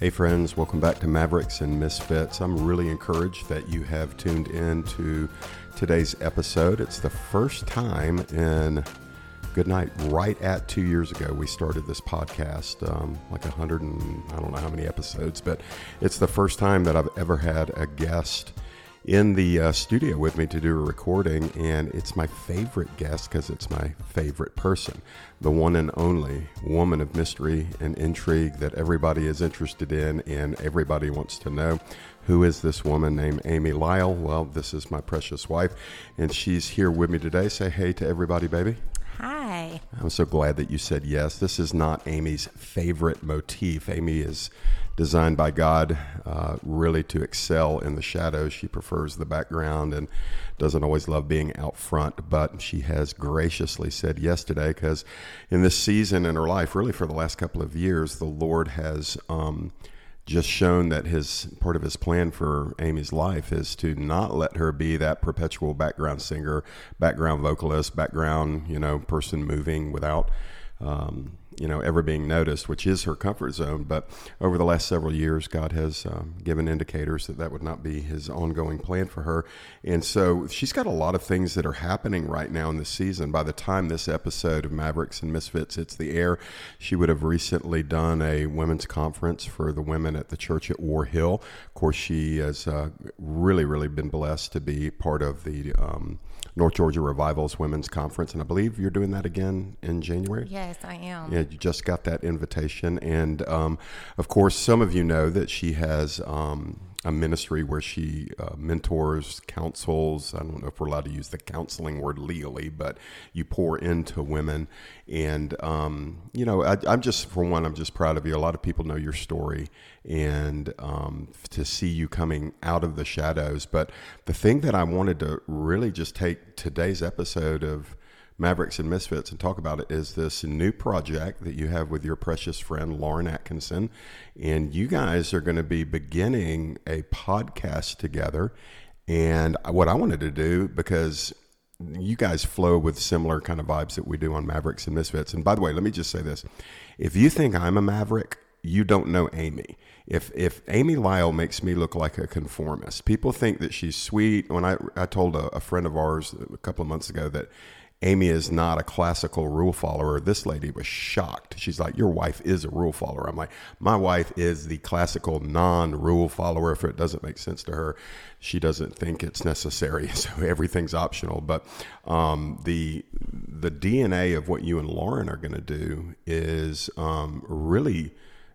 Hey, friends, welcome back to Mavericks and Misfits. I'm really encouraged that you have tuned in to today's episode. It's the first time in good night, right at two years ago, we started this podcast, um, like a hundred and I don't know how many episodes, but it's the first time that I've ever had a guest in the uh, studio with me to do a recording, and it's my favorite guest because it's my favorite person, the one and only woman of mystery and intrigue that everybody is interested in and everybody wants to know. Who is this woman named Amy Lyle? Well, this is my precious wife, and she's here with me today. Say hey to everybody, baby. I'm so glad that you said yes. This is not Amy's favorite motif. Amy is designed by God uh, really to excel in the shadows. She prefers the background and doesn't always love being out front, but she has graciously said yes today because in this season in her life, really for the last couple of years, the Lord has. Um, just shown that his part of his plan for Amy's life is to not let her be that perpetual background singer, background vocalist, background you know person moving without um, you know, ever being noticed, which is her comfort zone. But over the last several years, God has um, given indicators that that would not be His ongoing plan for her. And so she's got a lot of things that are happening right now in this season. By the time this episode of Mavericks and Misfits hits the air, she would have recently done a women's conference for the women at the church at War Hill. Of course, she has uh, really, really been blessed to be part of the um, North Georgia Revivals Women's Conference, and I believe you're doing that again in January. Yes, I am. Yeah, you just got that invitation, and um, of course, some of you know that she has. Um, a ministry where she uh, mentors, counsels. I don't know if we're allowed to use the counseling word legally, but you pour into women. And, um, you know, I, am just, for one, I'm just proud of you. A lot of people know your story and um, to see you coming out of the shadows. But the thing that I wanted to really just take today's episode of, Mavericks and Misfits and talk about it is this new project that you have with your precious friend Lauren Atkinson. And you guys are going to be beginning a podcast together. And what I wanted to do, because you guys flow with similar kind of vibes that we do on Mavericks and Misfits. And by the way, let me just say this if you think I'm a Maverick, you don't know Amy. If if Amy Lyle makes me look like a conformist, people think that she's sweet. When I I told a, a friend of ours a couple of months ago that Amy is not a classical rule follower. This lady was shocked. She's like, Your wife is a rule follower. I'm like, My wife is the classical non rule follower. If it doesn't make sense to her, she doesn't think it's necessary. So everything's optional. But um, the, the DNA of what you and Lauren are going to do is um, really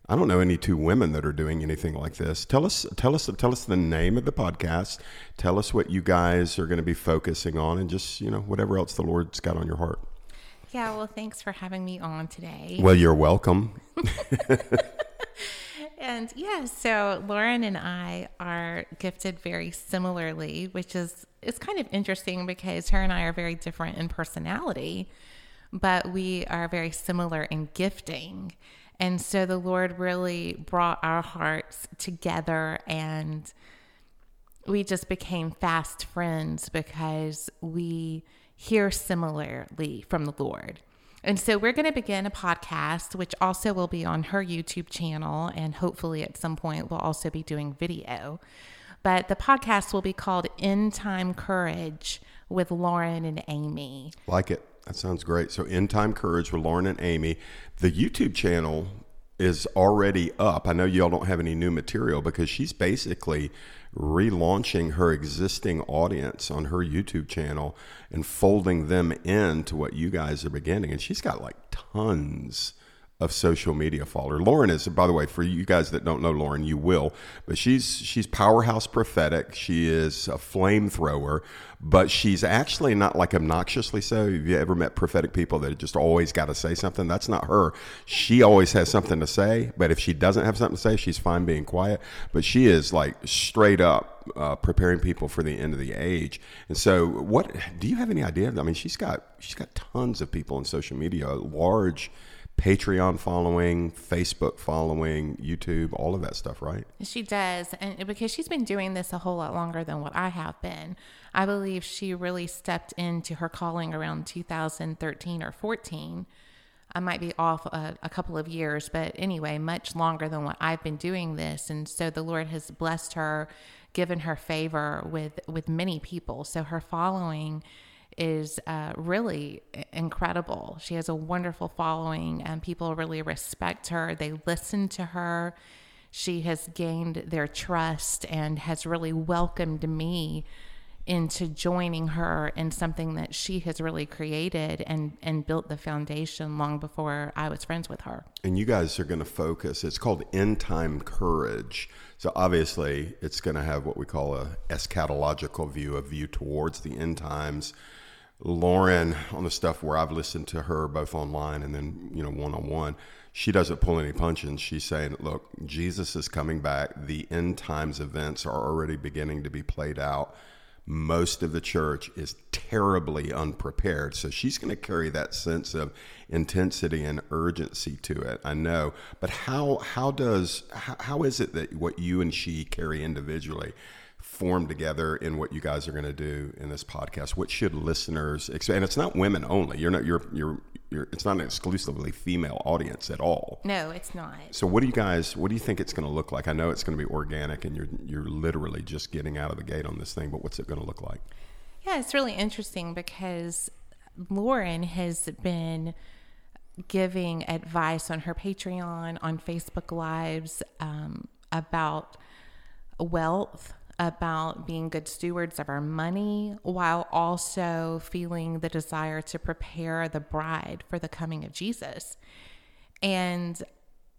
I don't know any two women that are doing anything like this. Tell us, tell us, tell us the name of the podcast. Tell us what you guys are going to be focusing on, and just you know whatever else the Lord's got on your heart. Yeah, well, thanks for having me on today. Well, you're welcome. and yeah, so Lauren and I are gifted very similarly, which is it's kind of interesting because her and I are very different in personality, but we are very similar in gifting. And so the Lord really brought our hearts together and we just became fast friends because we hear similarly from the Lord. And so we're going to begin a podcast, which also will be on her YouTube channel. And hopefully at some point we'll also be doing video. But the podcast will be called End Time Courage with Lauren and Amy. Like it. That sounds great. So, End Time Courage with Lauren and Amy. The YouTube channel is already up. I know y'all don't have any new material because she's basically relaunching her existing audience on her YouTube channel and folding them into what you guys are beginning. And she's got like tons of social media follower. Lauren is, by the way, for you guys that don't know Lauren, you will, but she's she's powerhouse prophetic. She is a flamethrower, but she's actually not like obnoxiously so. Have you ever met prophetic people that just always got to say something? That's not her. She always has something to say, but if she doesn't have something to say, she's fine being quiet. But she is like straight up uh, preparing people for the end of the age. And so, what do you have any idea? I mean, she's got she's got tons of people on social media, large Patreon following, Facebook following, YouTube, all of that stuff, right? She does. And because she's been doing this a whole lot longer than what I have been, I believe she really stepped into her calling around 2013 or 14. I might be off a, a, couple of years, but anyway, much longer than what I've been doing this. And so the Lord has blessed her, given her favor with with many people. So her following is uh, really incredible. She has a wonderful following, and people really respect her. They listen to her. She has gained their trust and has really welcomed me into joining her in something that she has really created and and built the foundation long before I was friends with her. And you guys are going to focus. It's called end time courage. So obviously, it's going to have what we call a eschatological view, a view towards the end times. Lauren, on the stuff where I've listened to her both online and then you know one on one, she doesn't pull any punches. She's saying, "Look, Jesus is coming back. The end times events are already beginning to be played out." most of the church is terribly unprepared. So she's going to carry that sense of intensity and urgency to it. I know, but how how does how, how is it that what you and she carry individually form together in what you guys are going to do in this podcast? What should listeners expect? And it's not women only. You're not you're you're you're, it's not an exclusively female audience at all. No, it's not. So what do you guys what do you think it's going to look like? I know it's going to be organic and you're you're literally just getting out of the gate on this thing, but what's it going to look like? Yeah, it's really interesting because Lauren has been giving advice on her Patreon, on Facebook Lives um, about wealth about being good stewards of our money while also feeling the desire to prepare the bride for the coming of Jesus. And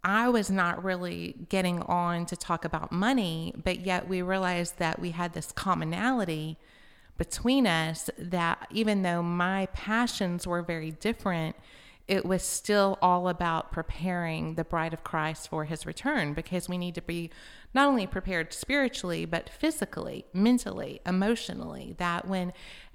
I was not really getting on to talk about money, but yet we realized that we had this commonality between us that even though my passions were very different, it was still all about preparing the bride of Christ for his return because we need to be not only prepared spiritually, but physically, mentally, emotionally. That when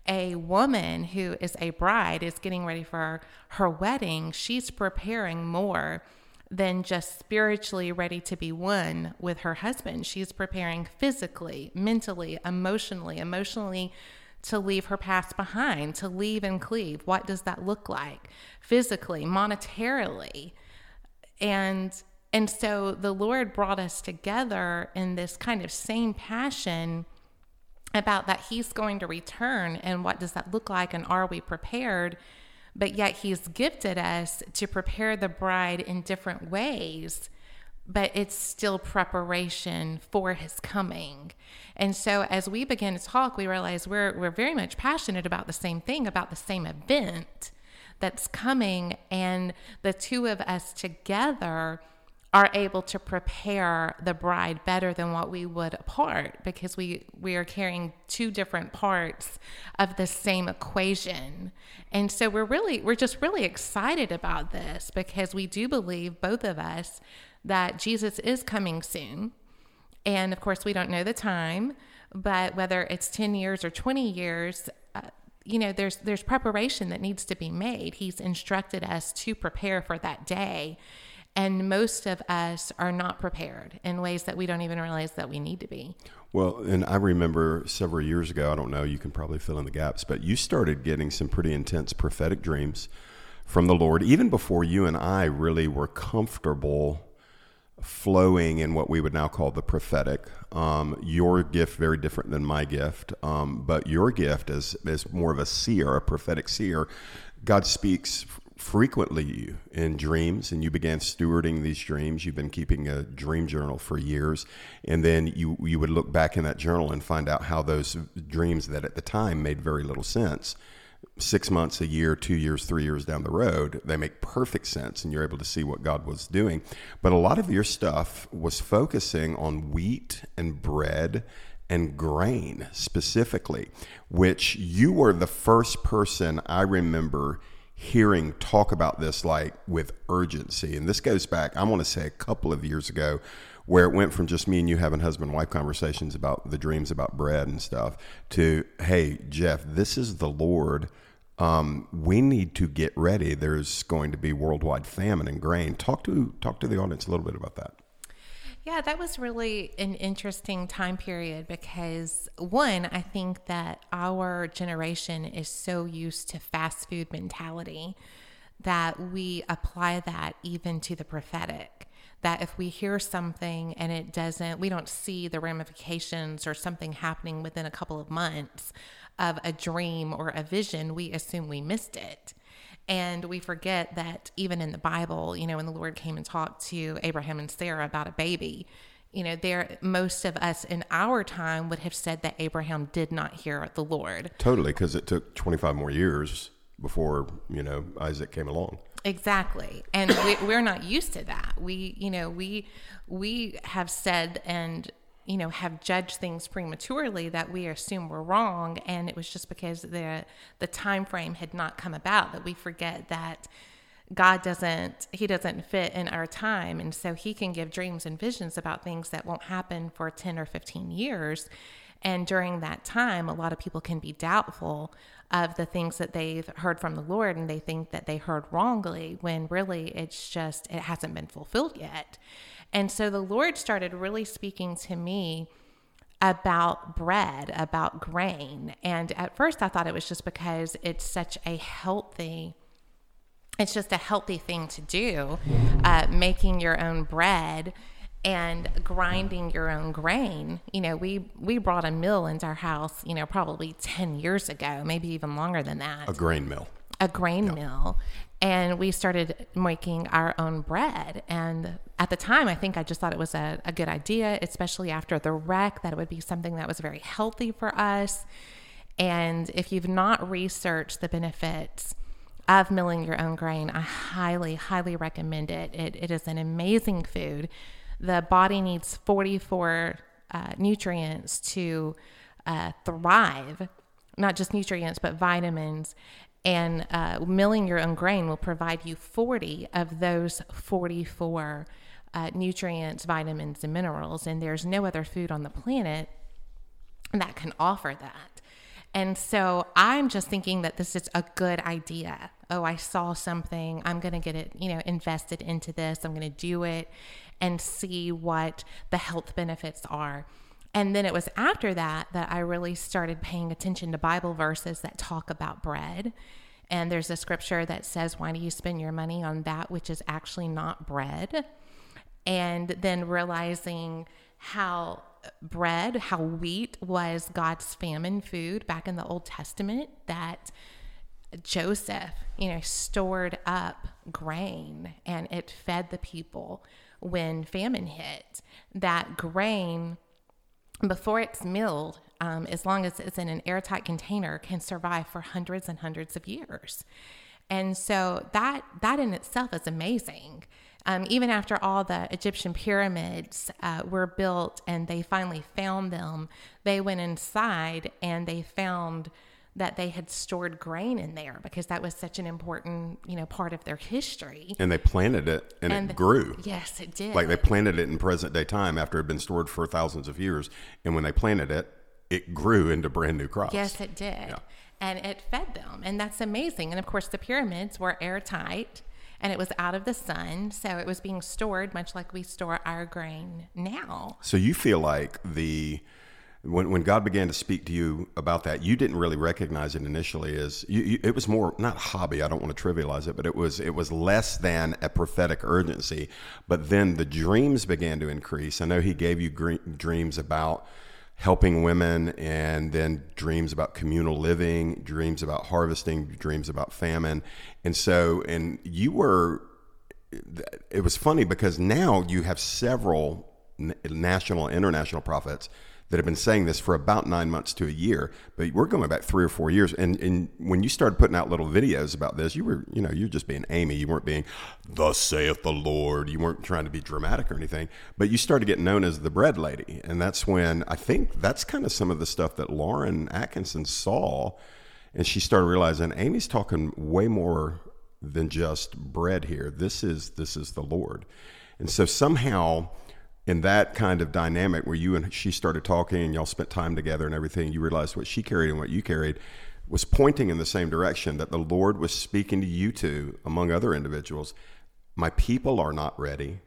a woman who is a bride is getting ready for her wedding, she's preparing more than just spiritually ready to be one with her husband. She's preparing physically, mentally, emotionally, emotionally to leave her past behind, to leave and cleave. What does that look like physically, monetarily? And and so the Lord brought us together in this kind of same passion about that he's going to return and what does that look like and are we prepared? But yet he's gifted us to prepare the bride in different ways but it's still preparation for his coming. And so as we begin to talk, we realize we're we're very much passionate about the same thing, about the same event that's coming and the two of us together are able to prepare the bride better than what we would apart because we we are carrying two different parts of the same equation. And so we're really we're just really excited about this because we do believe both of us that Jesus is coming soon. And of course, we don't know the time, but whether it's 10 years or 20 years, uh, you know, there's there's preparation that needs to be made. He's instructed us to prepare for that day. And most of us are not prepared in ways that we don't even realize that we need to be. Well, and I remember several years ago, I don't know, you can probably fill in the gaps, but you started getting some pretty intense prophetic dreams from the Lord, even before you and I really were comfortable flowing in what we would now call the prophetic. Um, your gift very different than my gift, um, but your gift is is more of a seer, a prophetic seer. God speaks frequently to you in dreams, and you began stewarding these dreams. You've been keeping a dream journal for years, and then you you would look back in that journal and find out how those dreams that at the time made very little sense six months, a year, two years, three years down the road, they make perfect sense and you're able to see what God was doing. But a lot of your stuff was focusing on wheat and bread and grain specifically, which you were the first person I remember hearing talk about this like with urgency. And this goes back, I want to say a couple of years ago where it went from just me and you having husband wife conversations about the dreams about bread and stuff to, hey, Jeff, this is the Lord. Um, we need to get ready. There's going to be worldwide famine and grain. Talk to talk to the audience a little bit about that. Yeah, that was really an interesting time period because one, I think that our generation is so used to fast food mentality that we apply that even to the prophetic. That if we hear something and it doesn't, we don't see the ramifications or something happening within a couple of months of a dream or a vision, we assume we missed it. And we forget that even in the Bible, you know, when the Lord came and talked to Abraham and Sarah about a baby, you know, there most of us in our time would have said that Abraham did not hear the Lord. Totally, because it took 25 more years before, you know, Isaac came along. Exactly. And we, we're not used to that. We, you know, we we have said and you know have judged things prematurely that we assume were wrong and it was just because the the time frame had not come about that we forget that God doesn't he doesn't fit in our time and so he can give dreams and visions about things that won't happen for 10 or 15 years and during that time a lot of people can be doubtful of the things that they've heard from the Lord and they think that they heard wrongly when really it's just it hasn't been fulfilled yet. And so the Lord started really speaking to me about bread, about grain. And at first I thought it was just because it's such a healthy it's just a healthy thing to do, uh, making your own bread and grinding your own grain. You know, we we brought a mill into our house, you know, probably 10 years ago, maybe even longer than that. A grain mill. A grain mill. And we started making our own bread. And at the time, I think I just thought it was a, a good idea, especially after the wreck, that it would be something that was very healthy for us. And if you've not researched the benefits of milling your own grain, I highly, highly recommend it. It, it is an amazing food. The body needs 44 uh, nutrients to uh, thrive, not just nutrients, but vitamins. And uh, milling your own grain will provide you 40 of those 44 uh, nutrients, vitamins, and minerals. And there's no other food on the planet that can offer that. And so I'm just thinking that this is a good idea. Oh, I saw something. I'm going to get it, you know, invested into this. I'm going to do it and see what the health benefits are. And then it was after that that I really started paying attention to Bible verses that talk about bread. And there's a scripture that says, Why do you spend your money on that which is actually not bread? And then realizing how bread, how wheat was God's famine food back in the Old Testament, that Joseph, you know, stored up grain and it fed the people when famine hit. That grain, before it's milled, um, as long as it's in an airtight container, can survive for hundreds and hundreds of years. And so that that in itself is amazing. Um, even after all the Egyptian pyramids uh, were built and they finally found them, they went inside and they found that they had stored grain in there because that was such an important, you know, part of their history. And they planted it and, and it grew. Yes, it did. Like they planted it in present day time after it had been stored for thousands of years. And when they planted it, it grew into brand new crops. Yes, it did. Yeah. And it fed them. And that's amazing. And of course, the pyramids were airtight and it was out of the sun. So it was being stored much like we store our grain now. So you feel like the. When, when God began to speak to you about that, you didn't really recognize it initially as you, you, it was more not hobby. I don't want to trivialize it, but it was it was less than a prophetic urgency. But then the dreams began to increase. I know He gave you dreams about helping women, and then dreams about communal living, dreams about harvesting, dreams about famine. And so, and you were, it was funny because now you have several national, international prophets that have been saying this for about nine months to a year, but we're going back three or four years. And, and when you started putting out little videos about this, you were, you know, you're just being Amy. You weren't being, thus saith the Lord. You weren't trying to be dramatic or anything, but you started getting known as the bread lady. And that's when I think that's kind of some of the stuff that Lauren Atkinson saw. And she started realizing Amy's talking way more than just bread here. This is, this is the Lord. And so somehow, in that kind of dynamic where you and she started talking and y'all spent time together and everything, you realized what she carried and what you carried was pointing in the same direction that the Lord was speaking to you two, among other individuals. My people are not ready.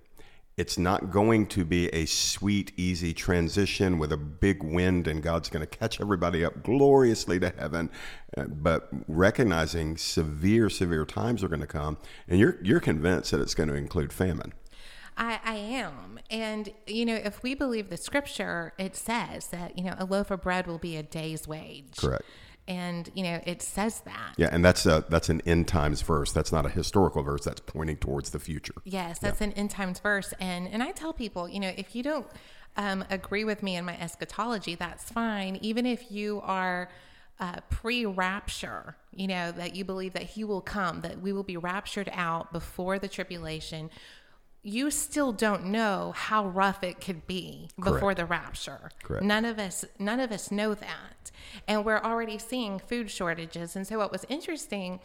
It's not going to be a sweet, easy transition with a big wind and God's going to catch everybody up gloriously to heaven. Uh, But recognizing severe, severe times are going to come, and you're you're convinced that it's going to include famine. I, I am. And, you know, if we believe the scripture, it says that, you know, a loaf of bread will be a day's wage. Correct. And, you know, it says that. Yeah, and that's a that's an end times verse. That's not a historical verse. That's pointing towards the future. Yes, that's an end times verse. And, and I tell people, you know, if you don't um, agree with me in my eschatology, that's fine. Even if you are uh, pre rapture, you know, that you believe that he will come, that we will be raptured out before the tribulation. You still don't know how rough it could be before Correct. the rapture. Correct. None of us, none of us know that, and we're already seeing food shortages. And so, what was interesting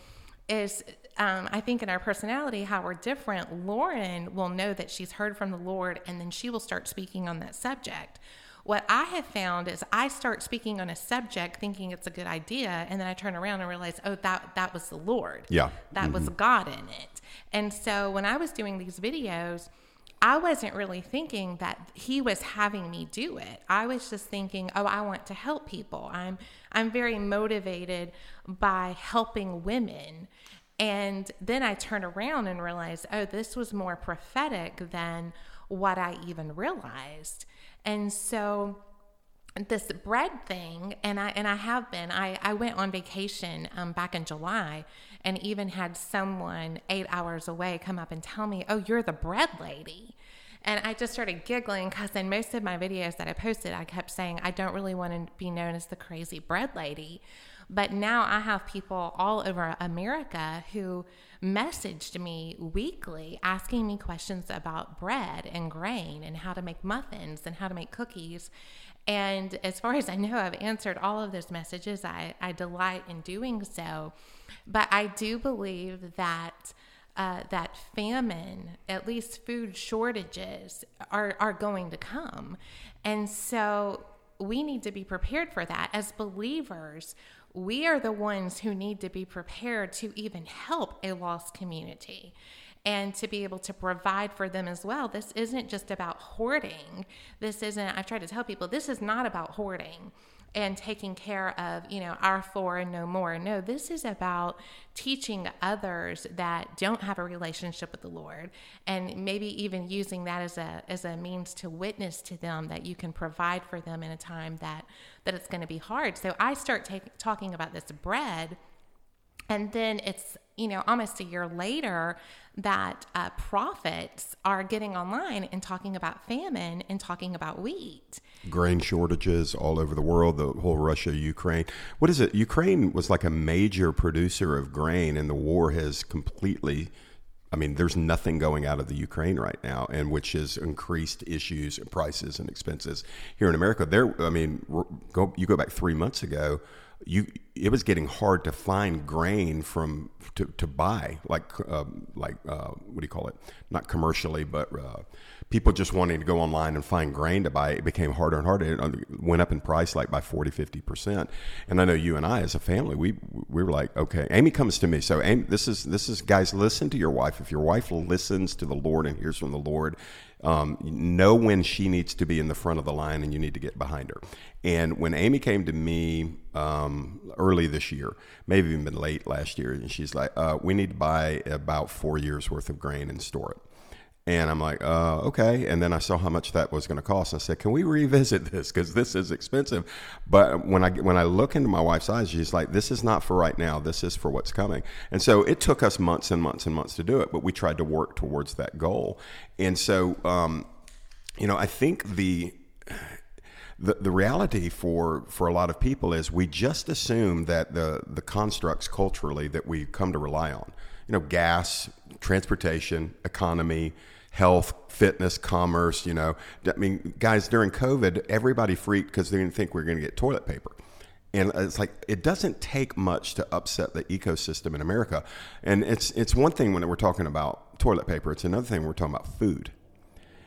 is, um, I think in our personality, how we're different. Lauren will know that she's heard from the Lord, and then she will start speaking on that subject. What I have found is I start speaking on a subject thinking it's a good idea, and then I turn around and realize, oh, that that was the Lord. Yeah. That was mm-hmm. God in it. And so when I was doing these videos, I wasn't really thinking that he was having me do it. I was just thinking, oh, I want to help people. I'm I'm very motivated by helping women. And then I turn around and realize, oh, this was more prophetic than what I even realized. And so this bread thing and i and i have been i i went on vacation um, back in july and even had someone eight hours away come up and tell me oh you're the bread lady. And i just started giggling because in most of my videos that i posted i kept saying i don't really want to be known as the crazy bread lady but now i have people all over america who messaged me weekly asking me questions about bread and grain and how to make muffins and how to make cookies and as far as I know, I've answered all of those messages. I, I delight in doing so. But I do believe that uh, that famine, at least food shortages, are, are going to come. And so we need to be prepared for that. As believers, we are the ones who need to be prepared to even help a lost community and to be able to provide for them as well. This isn't just about hoarding. This isn't, I try to tell people, this is not about hoarding and taking care of, you know, our four and no more. No, this is about teaching others that don't have a relationship with the Lord and maybe even using that as a as a means to witness to them that you can provide for them in a time that that it's going to be hard. So I start take, talking about this bread and then it's you know almost a year later that uh, prophets are getting online and talking about famine and talking about wheat Grain shortages all over the world, the whole Russia, Ukraine. What is it? Ukraine was like a major producer of grain, and the war has completely. I mean, there's nothing going out of the Ukraine right now, and which has increased issues, and prices, and expenses here in America. There, I mean, go you go back three months ago, you it was getting hard to find grain from to, to buy like um, like uh, what do you call it? Not commercially, but uh, people just wanting to go online and find grain to buy. It became harder and harder. It went up in price like by 40, 50 percent. And I know you and I, as a family, we we were like, okay. Amy comes to me. So Amy, this is this is guys. Listen to your wife. If your wife listens to the Lord and hears from the Lord, um, know when she needs to be in the front of the line and you need to get behind her. And when Amy came to me um, early this year, maybe even been late last year, and she's like, uh, "We need to buy about four years worth of grain and store it." And I'm like, uh, okay. And then I saw how much that was going to cost. I said, can we revisit this because this is expensive. But when I when I look into my wife's eyes, she's like, this is not for right now. This is for what's coming. And so it took us months and months and months to do it, but we tried to work towards that goal. And so, um, you know, I think the the, the reality for, for a lot of people is we just assume that the, the constructs culturally that we come to rely on, you know, gas, transportation, economy, health, fitness, commerce, you know, I mean, guys, during COVID, everybody freaked because they didn't think we were going to get toilet paper. And it's like it doesn't take much to upset the ecosystem in America. And it's it's one thing when we're talking about toilet paper. It's another thing when we're talking about food.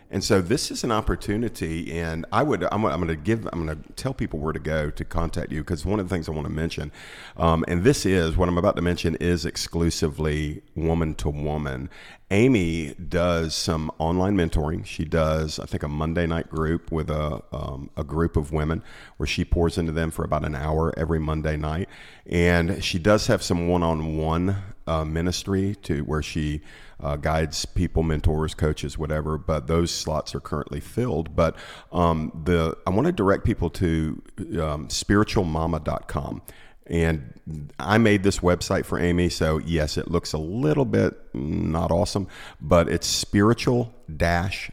And so this is an opportunity, and I would I'm, I'm going to give I'm going to tell people where to go to contact you because one of the things I want to mention, um, and this is what I'm about to mention is exclusively woman to woman, Amy does some online mentoring. She does, I think, a Monday night group with a, um, a group of women where she pours into them for about an hour every Monday night. And she does have some one on one ministry to where she uh, guides people, mentors, coaches, whatever. But those slots are currently filled. But um, the I want to direct people to um, spiritualmama.com. And I made this website for Amy. So, yes, it looks a little bit not awesome, but it's spiritual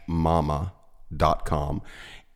mama.com.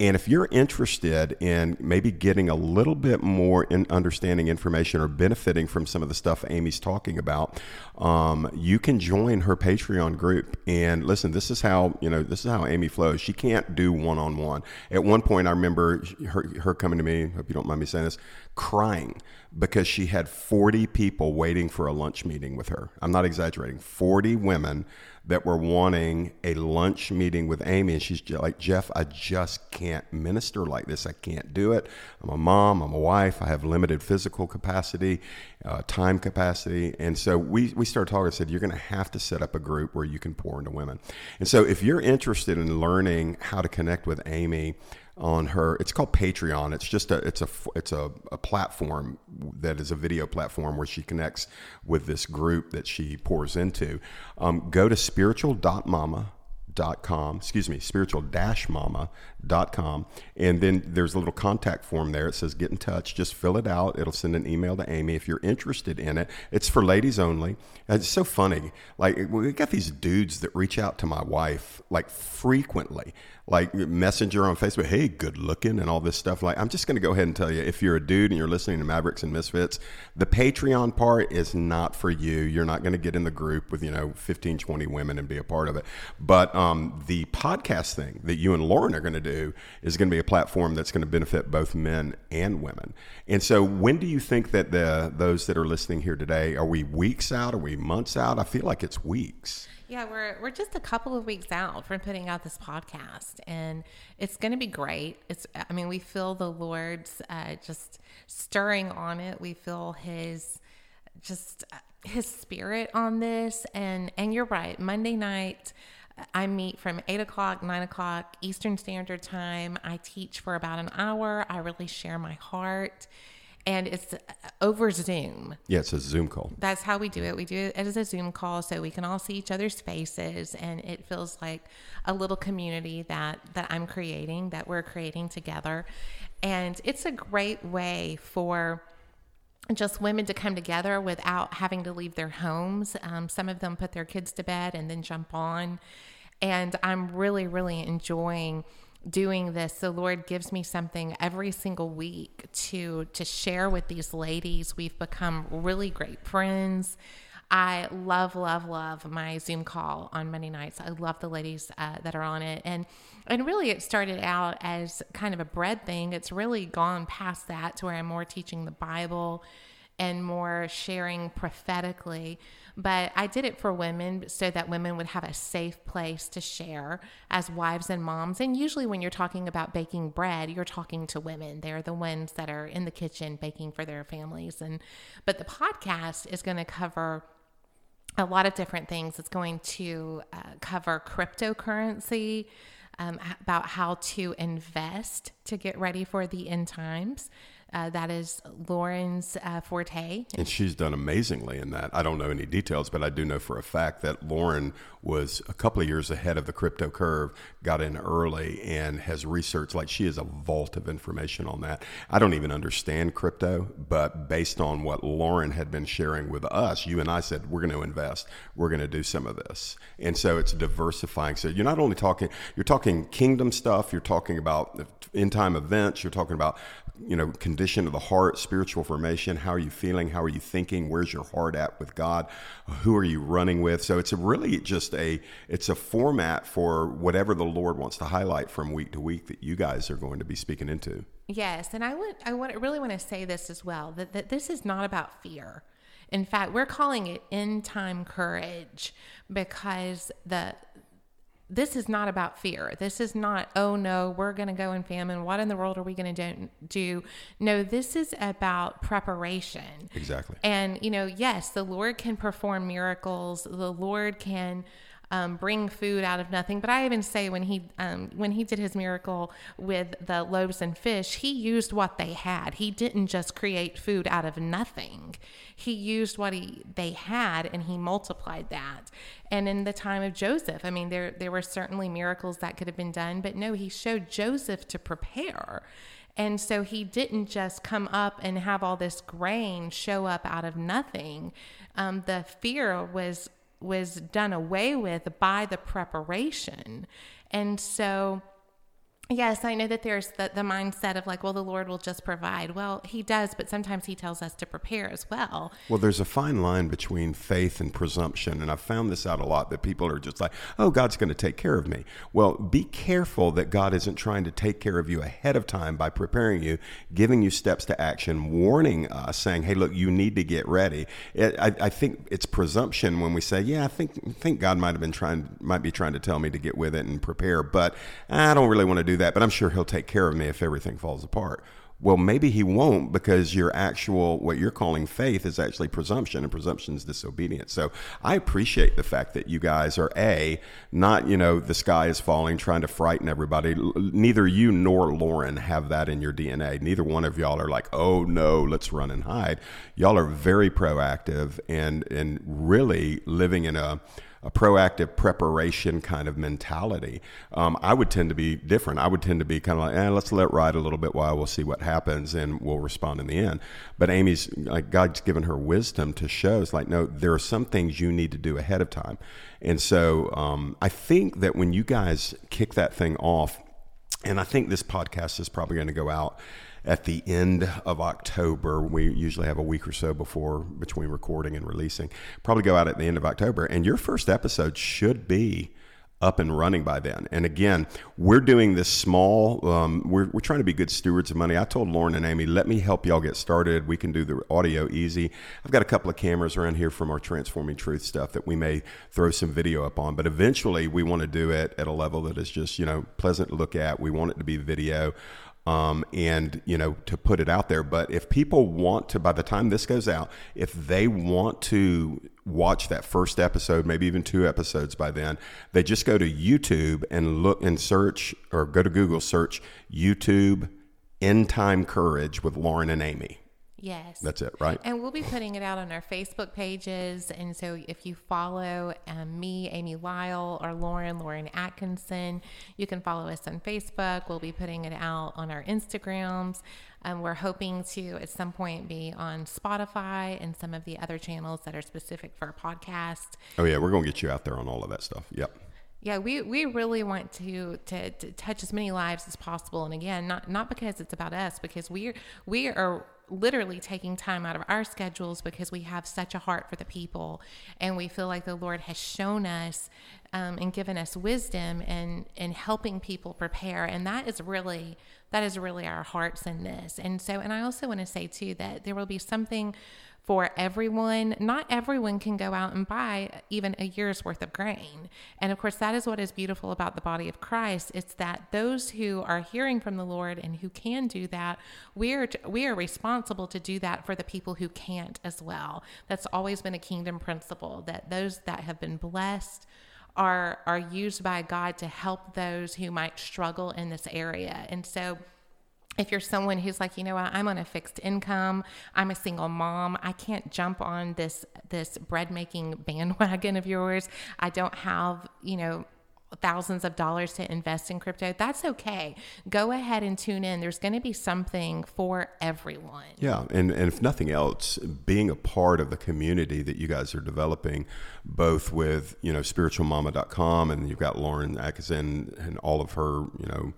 And if you're interested in maybe getting a little bit more in understanding information or benefiting from some of the stuff Amy's talking about, um, you can join her Patreon group. And listen, this is how you know this is how Amy flows. She can't do one on one. At one point, I remember her, her coming to me. Hope you don't mind me saying this, crying because she had 40 people waiting for a lunch meeting with her. I'm not exaggerating. 40 women that were wanting a lunch meeting with Amy. And she's like, Jeff, I just can't minister like this. I can't do it. I'm a mom, I'm a wife, I have limited physical capacity, uh, time capacity. And so we, we started talking. I said, You're going to have to set up a group where you can pour into women. And so if you're interested in learning how to connect with Amy, on her. It's called patreon. It's just a it's a it's a, a platform that is a video platform where she connects with this group that she pours into. Um, go to spiritual.mama dot com excuse me spiritual dash mama.com and then there's a little contact form there. It says get in touch. Just fill it out. It'll send an email to amy if you're interested in it. It's for ladies only. And it's so funny. Like we got these dudes that reach out to my wife like frequently like messenger on Facebook, hey, good looking and all this stuff. Like, I'm just going to go ahead and tell you if you're a dude and you're listening to Mavericks and Misfits, the Patreon part is not for you. You're not going to get in the group with, you know, 15, 20 women and be a part of it. But um, the podcast thing that you and Lauren are going to do is going to be a platform that's going to benefit both men and women. And so, when do you think that the those that are listening here today, are we weeks out? Are we months out? I feel like it's weeks. Yeah, we're we're just a couple of weeks out from putting out this podcast, and it's going to be great. It's I mean, we feel the Lord's uh, just stirring on it. We feel His just uh, His Spirit on this, and and you're right. Monday night. I meet from 8 o'clock, 9 o'clock Eastern Standard Time. I teach for about an hour. I really share my heart and it's over Zoom. Yeah, it's a Zoom call. That's how we do it. We do it as a Zoom call so we can all see each other's faces and it feels like a little community that that I'm creating, that we're creating together. And it's a great way for just women to come together without having to leave their homes. Um, some of them put their kids to bed and then jump on. And I'm really, really enjoying doing this the lord gives me something every single week to to share with these ladies. We've become really great friends. I love love love my zoom call on monday nights. I love the ladies uh, that are on it. And and really it started out as kind of a bread thing. It's really gone past that to where i'm more teaching the bible and more sharing prophetically. But I did it for women so that women would have a safe place to share as wives and moms. And usually, when you're talking about baking bread, you're talking to women. They're the ones that are in the kitchen baking for their families. And but the podcast is going to cover a lot of different things. It's going to uh, cover cryptocurrency. Um, about how to invest to get ready for the end times. Uh, that is Lauren's uh, forte. And she's done amazingly in that. I don't know any details, but I do know for a fact that Lauren was a couple of years ahead of the crypto curve, got in early, and has researched like she is a vault of information on that. I don't even understand crypto, but based on what Lauren had been sharing with us, you and I said, we're going to invest, we're going to do some of this. And so it's diversifying. So you're not only talking, you're talking kingdom stuff, you're talking about end time events, you're talking about you know, condition of the heart, spiritual formation. How are you feeling? How are you thinking? Where's your heart at with God? Who are you running with? So it's really just a it's a format for whatever the Lord wants to highlight from week to week that you guys are going to be speaking into. Yes, and I would I would really want to say this as well that that this is not about fear. In fact, we're calling it end time courage because the this is not about fear. This is not, oh no, we're going to go in famine. What in the world are we going to do? No, this is about preparation. Exactly. And, you know, yes, the Lord can perform miracles. The Lord can um, bring food out of nothing. But I even say when he um, when he did his miracle with the loaves and fish, he used what they had. He didn't just create food out of nothing. He used what he they had and he multiplied that. And in the time of Joseph, I mean, there there were certainly miracles that could have been done, but no, he showed Joseph to prepare. And so he didn't just come up and have all this grain show up out of nothing. Um, the fear was was done away with by the preparation. And so Yes, I know that there's the, the mindset of like, well, the Lord will just provide. Well, He does, but sometimes He tells us to prepare as well. Well, there's a fine line between faith and presumption. And I've found this out a lot that people are just like, oh, God's going to take care of me. Well, be careful that God isn't trying to take care of you ahead of time by preparing you, giving you steps to action, warning us, saying, hey, look, you need to get ready. It, I, I think it's presumption when we say, yeah, I think, think God might have been trying, might be trying to tell me to get with it and prepare, but I don't really want to do that, but I'm sure he'll take care of me if everything falls apart. Well, maybe he won't because your actual, what you're calling faith is actually presumption, and presumption is disobedience. So I appreciate the fact that you guys are A, not, you know, the sky is falling, trying to frighten everybody. Neither you nor Lauren have that in your DNA. Neither one of y'all are like, oh no, let's run and hide. Y'all are very proactive and, and really living in a, a proactive preparation kind of mentality. Um, I would tend to be different. I would tend to be kind of like, eh, let's let ride a little bit while we'll see what happens and we'll respond in the end. But Amy's like God's given her wisdom to show. It's like, no, there are some things you need to do ahead of time. And so um, I think that when you guys kick that thing off, and I think this podcast is probably going to go out at the end of October. We usually have a week or so before between recording and releasing. Probably go out at the end of October, and your first episode should be up and running by then. And again, we're doing this small. Um, we're, we're trying to be good stewards of money. I told Lauren and Amy, let me help y'all get started. We can do the audio easy. I've got a couple of cameras around here from our Transforming Truth stuff that we may throw some video up on. But eventually, we want to do it at a level that is just you know pleasant to look at. We want it to be video um, and you know to put it out there. But if people want to, by the time this goes out, if they want to watch that first episode, maybe even two episodes by then, they just go to YouTube and look and search, or go to Google, search YouTube End Time Courage with Lauren and Amy. Yes. That's it, right? And we'll be putting it out on our Facebook pages. And so if you follow um, me, Amy Lyle, or Lauren, Lauren Atkinson, you can follow us on Facebook. We'll be putting it out on our Instagrams. Um, we're hoping to at some point be on Spotify and some of the other channels that are specific for a podcast. Oh, yeah. We're going to get you out there on all of that stuff. Yep. Yeah, we, we really want to, to, to touch as many lives as possible, and again, not not because it's about us, because we we are literally taking time out of our schedules because we have such a heart for the people. And we feel like the Lord has shown us um, and given us wisdom and and helping people prepare. And that is really that is really our hearts in this. And so and I also want to say too that there will be something for everyone. Not everyone can go out and buy even a year's worth of grain. And of course, that is what is beautiful about the body of Christ. It's that those who are hearing from the Lord and who can do that, we are, we are responsible to do that for the people who can't as well. That's always been a kingdom principle that those that have been blessed are are used by God to help those who might struggle in this area. And so if you're someone who's like, you know what, I'm on a fixed income, I'm a single mom, I can't jump on this this bread making bandwagon of yours. I don't have, you know, thousands of dollars to invest in crypto, that's okay. Go ahead and tune in. There's going to be something for everyone. Yeah, and and if nothing else, being a part of the community that you guys are developing, both with you know spiritualmama.com and you've got Lauren Atkinson and all of her you know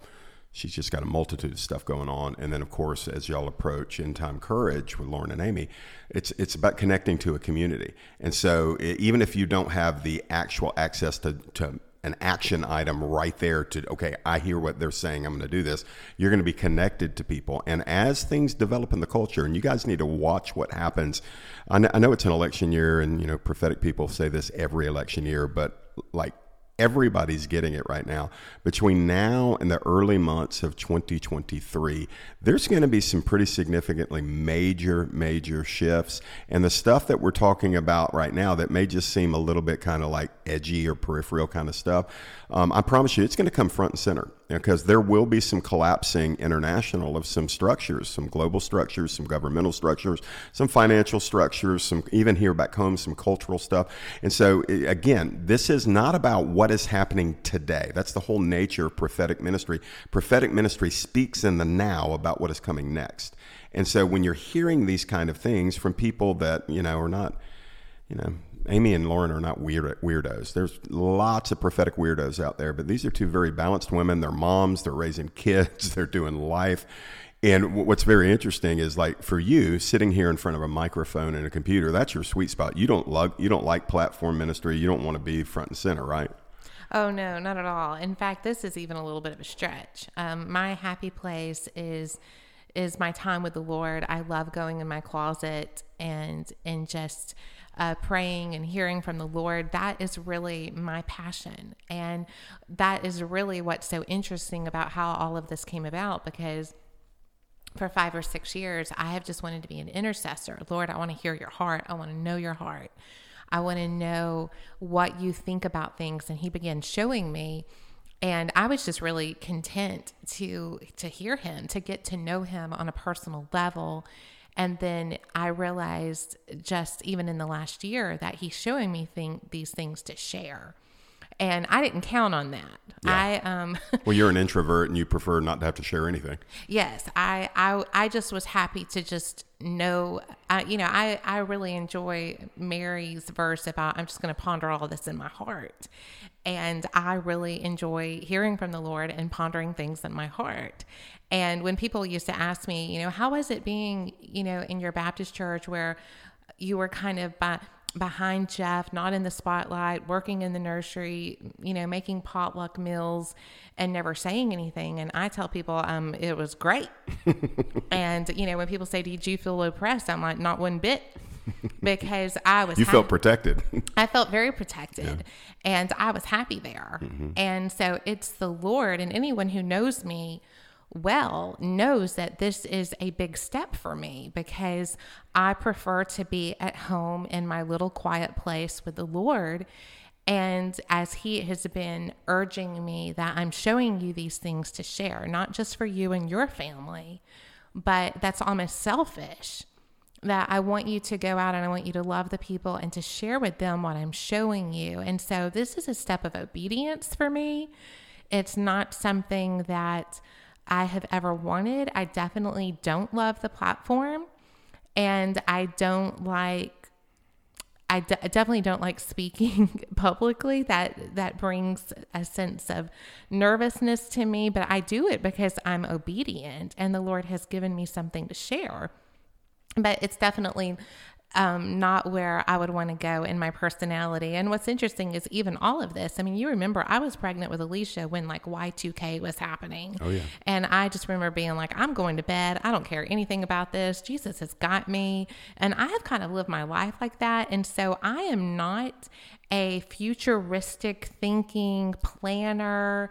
she's just got a multitude of stuff going on. And then, of course, as y'all approach End Time Courage with Lauren and Amy, it's it's about connecting to a community. And so, even if you don't have the actual access to, to an action item right there to okay i hear what they're saying i'm going to do this you're going to be connected to people and as things develop in the culture and you guys need to watch what happens i know, I know it's an election year and you know prophetic people say this every election year but like everybody's getting it right now. Between now and the early months of 2023, there's going to be some pretty significantly major, major shifts. And the stuff that we're talking about right now that may just seem a little bit kind of like edgy or peripheral kind of stuff, um, I promise you it's going to come front and center because there will be some collapsing international of some structures, some global structures, some governmental structures, some financial structures, some even here back home, some cultural stuff. And so, eh, again, this is not about what is happening today. That's the whole nature of prophetic ministry. Prophetic ministry speaks in the now about what is coming next. And so, when you're hearing these kind of things from people that, you know, are not, you know, Amy and Lauren are not weird weirdos. There's lots of prophetic weirdos out there, but these are two very balanced women. They're moms. They're raising kids. They're doing life. And what's very interesting is like for you sitting here in front of a microphone and a computer, that's your sweet spot. You don't like you don't like platform ministry. You don't want to be front and center, right? Oh no, not at all. In fact, this is even a little bit of a stretch. Um, my happy place is is my time with the Lord. I love going in my closet and and just uh, praying and hearing from the Lord, that is really my passion. And that is really what's so interesting about how all of this came about because for five or six years, I have just wanted to be an intercessor. Lord, I want to hear your heart. I want to know your heart. I want to know what you think about things. And he began showing me. And I was just really content to to hear him, to get to know him on a personal level and then I realized just even in the last year that he's showing me thing, these things to share. And I didn't count on that. Yeah. I um Well, you're an introvert and you prefer not to have to share anything. Yes, I I I just was happy to just know I you know, I I really enjoy Mary's verse about I'm just going to ponder all this in my heart. And I really enjoy hearing from the Lord and pondering things in my heart. And when people used to ask me, you know, how was it being, you know, in your Baptist church where you were kind of by, behind Jeff, not in the spotlight, working in the nursery, you know, making potluck meals and never saying anything. And I tell people, um, it was great. and, you know, when people say, Did you feel oppressed? I'm like, Not one bit. because I was You happy. felt protected. I felt very protected yeah. and I was happy there. Mm-hmm. And so it's the Lord and anyone who knows me well knows that this is a big step for me because I prefer to be at home in my little quiet place with the Lord. And as He has been urging me that I'm showing you these things to share, not just for you and your family, but that's almost selfish. That I want you to go out and I want you to love the people and to share with them what I'm showing you. And so this is a step of obedience for me. It's not something that I have ever wanted. I definitely don't love the platform and I don't like I definitely don't like speaking publicly. That that brings a sense of nervousness to me, but I do it because I'm obedient and the Lord has given me something to share. But it's definitely um, not where I would want to go in my personality. And what's interesting is even all of this. I mean, you remember I was pregnant with Alicia when like Y2K was happening. Oh, yeah. And I just remember being like, I'm going to bed. I don't care anything about this. Jesus has got me. And I have kind of lived my life like that. And so I am not a futuristic thinking planner.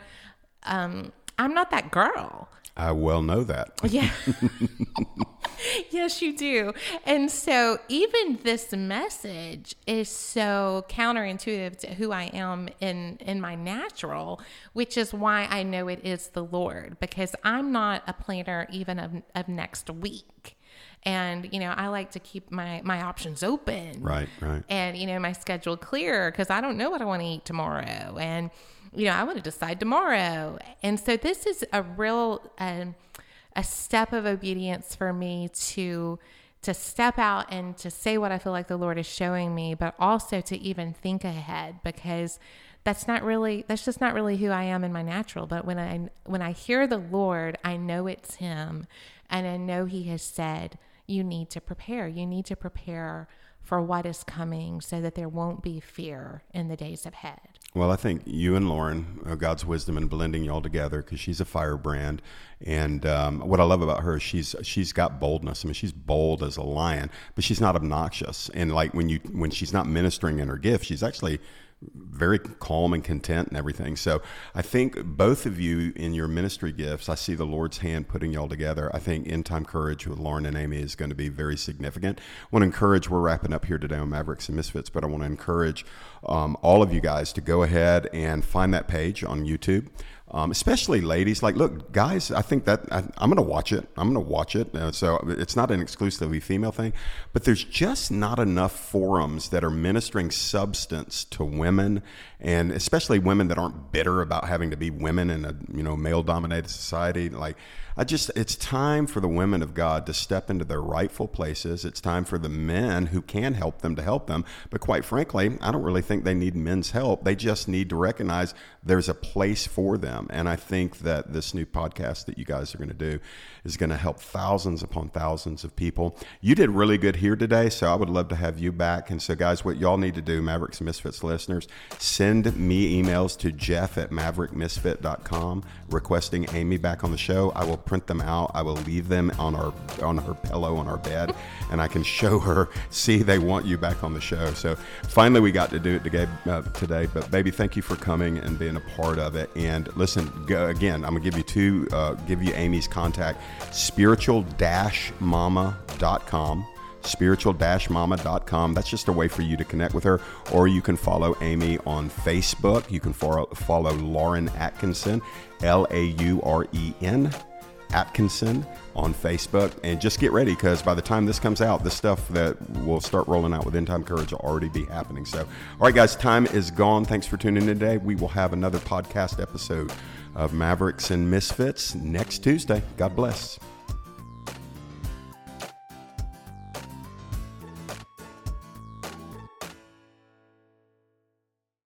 Um, I'm not that girl. I well know that. Yeah. yes, you do. And so, even this message is so counterintuitive to who I am in in my natural, which is why I know it is the Lord because I'm not a planner even of, of next week. And you know i like to keep my my options open. Right right. And you know my schedule clear because i don't know what i want to eat tomorrow. And you know i want to decide tomorrow. And so this is a real um, a step of obedience for me to to step out and to say what I feel like the Lord is showing me, but also to even think ahead because that's not really that's just not really who I am in my natural. But when I when I hear the Lord, I know it's him and I know he has said you need to prepare. You need to prepare for what is coming so that there won't be fear in the days ahead. Well, I think you and Lauren, uh, God's wisdom and blending y'all together because she's a firebrand. And um, what I love about her, is she's she's got boldness. I mean, she's bold as a lion, but she's not obnoxious. And like when you when she's not ministering in her gift, she's actually very calm and content and everything. So I think both of you in your ministry gifts, I see the Lord's hand putting y'all together. I think End Time Courage with Lauren and Amy is going to be very significant. I want to encourage, we're wrapping up here today on Mavericks and Misfits, but I want to encourage um, all of you guys to go ahead and find that page on YouTube. Um, especially ladies. Like, look, guys, I think that I, am going to watch it. I'm going to watch it. Uh, so it's not an exclusively female thing, but there's just not enough forums that are ministering substance to women, and especially women that aren't bitter about having to be women in a you know male dominated society. Like, I just, it's time for the women of God to step into their rightful places. It's time for the men who can help them to help them. But quite frankly, I don't really think they need men's help. They just need to recognize there's a place for them. And I think that this new podcast that you guys are going to do is going to help thousands upon thousands of people. You did really good here today, so I would love to have you back. And so, guys, what y'all need to do, Mavericks Misfits listeners, send me emails to jeff at maverickmisfit.com requesting Amy back on the show. I will print them out. I will leave them on our on her pillow on our bed, and I can show her. See, they want you back on the show. So finally, we got to do it today. Uh, today, but baby, thank you for coming and being a part of it. And listen, go, again, I'm gonna give you two, uh, give you Amy's contact: spiritual-mama.com spiritual-mama.com. That's just a way for you to connect with her. Or you can follow Amy on Facebook. You can follow, follow Lauren Atkinson, L A U R E N Atkinson on Facebook. And just get ready because by the time this comes out, the stuff that will start rolling out with End Time Courage will already be happening. So, all right, guys, time is gone. Thanks for tuning in today. We will have another podcast episode of Mavericks and Misfits next Tuesday. God bless.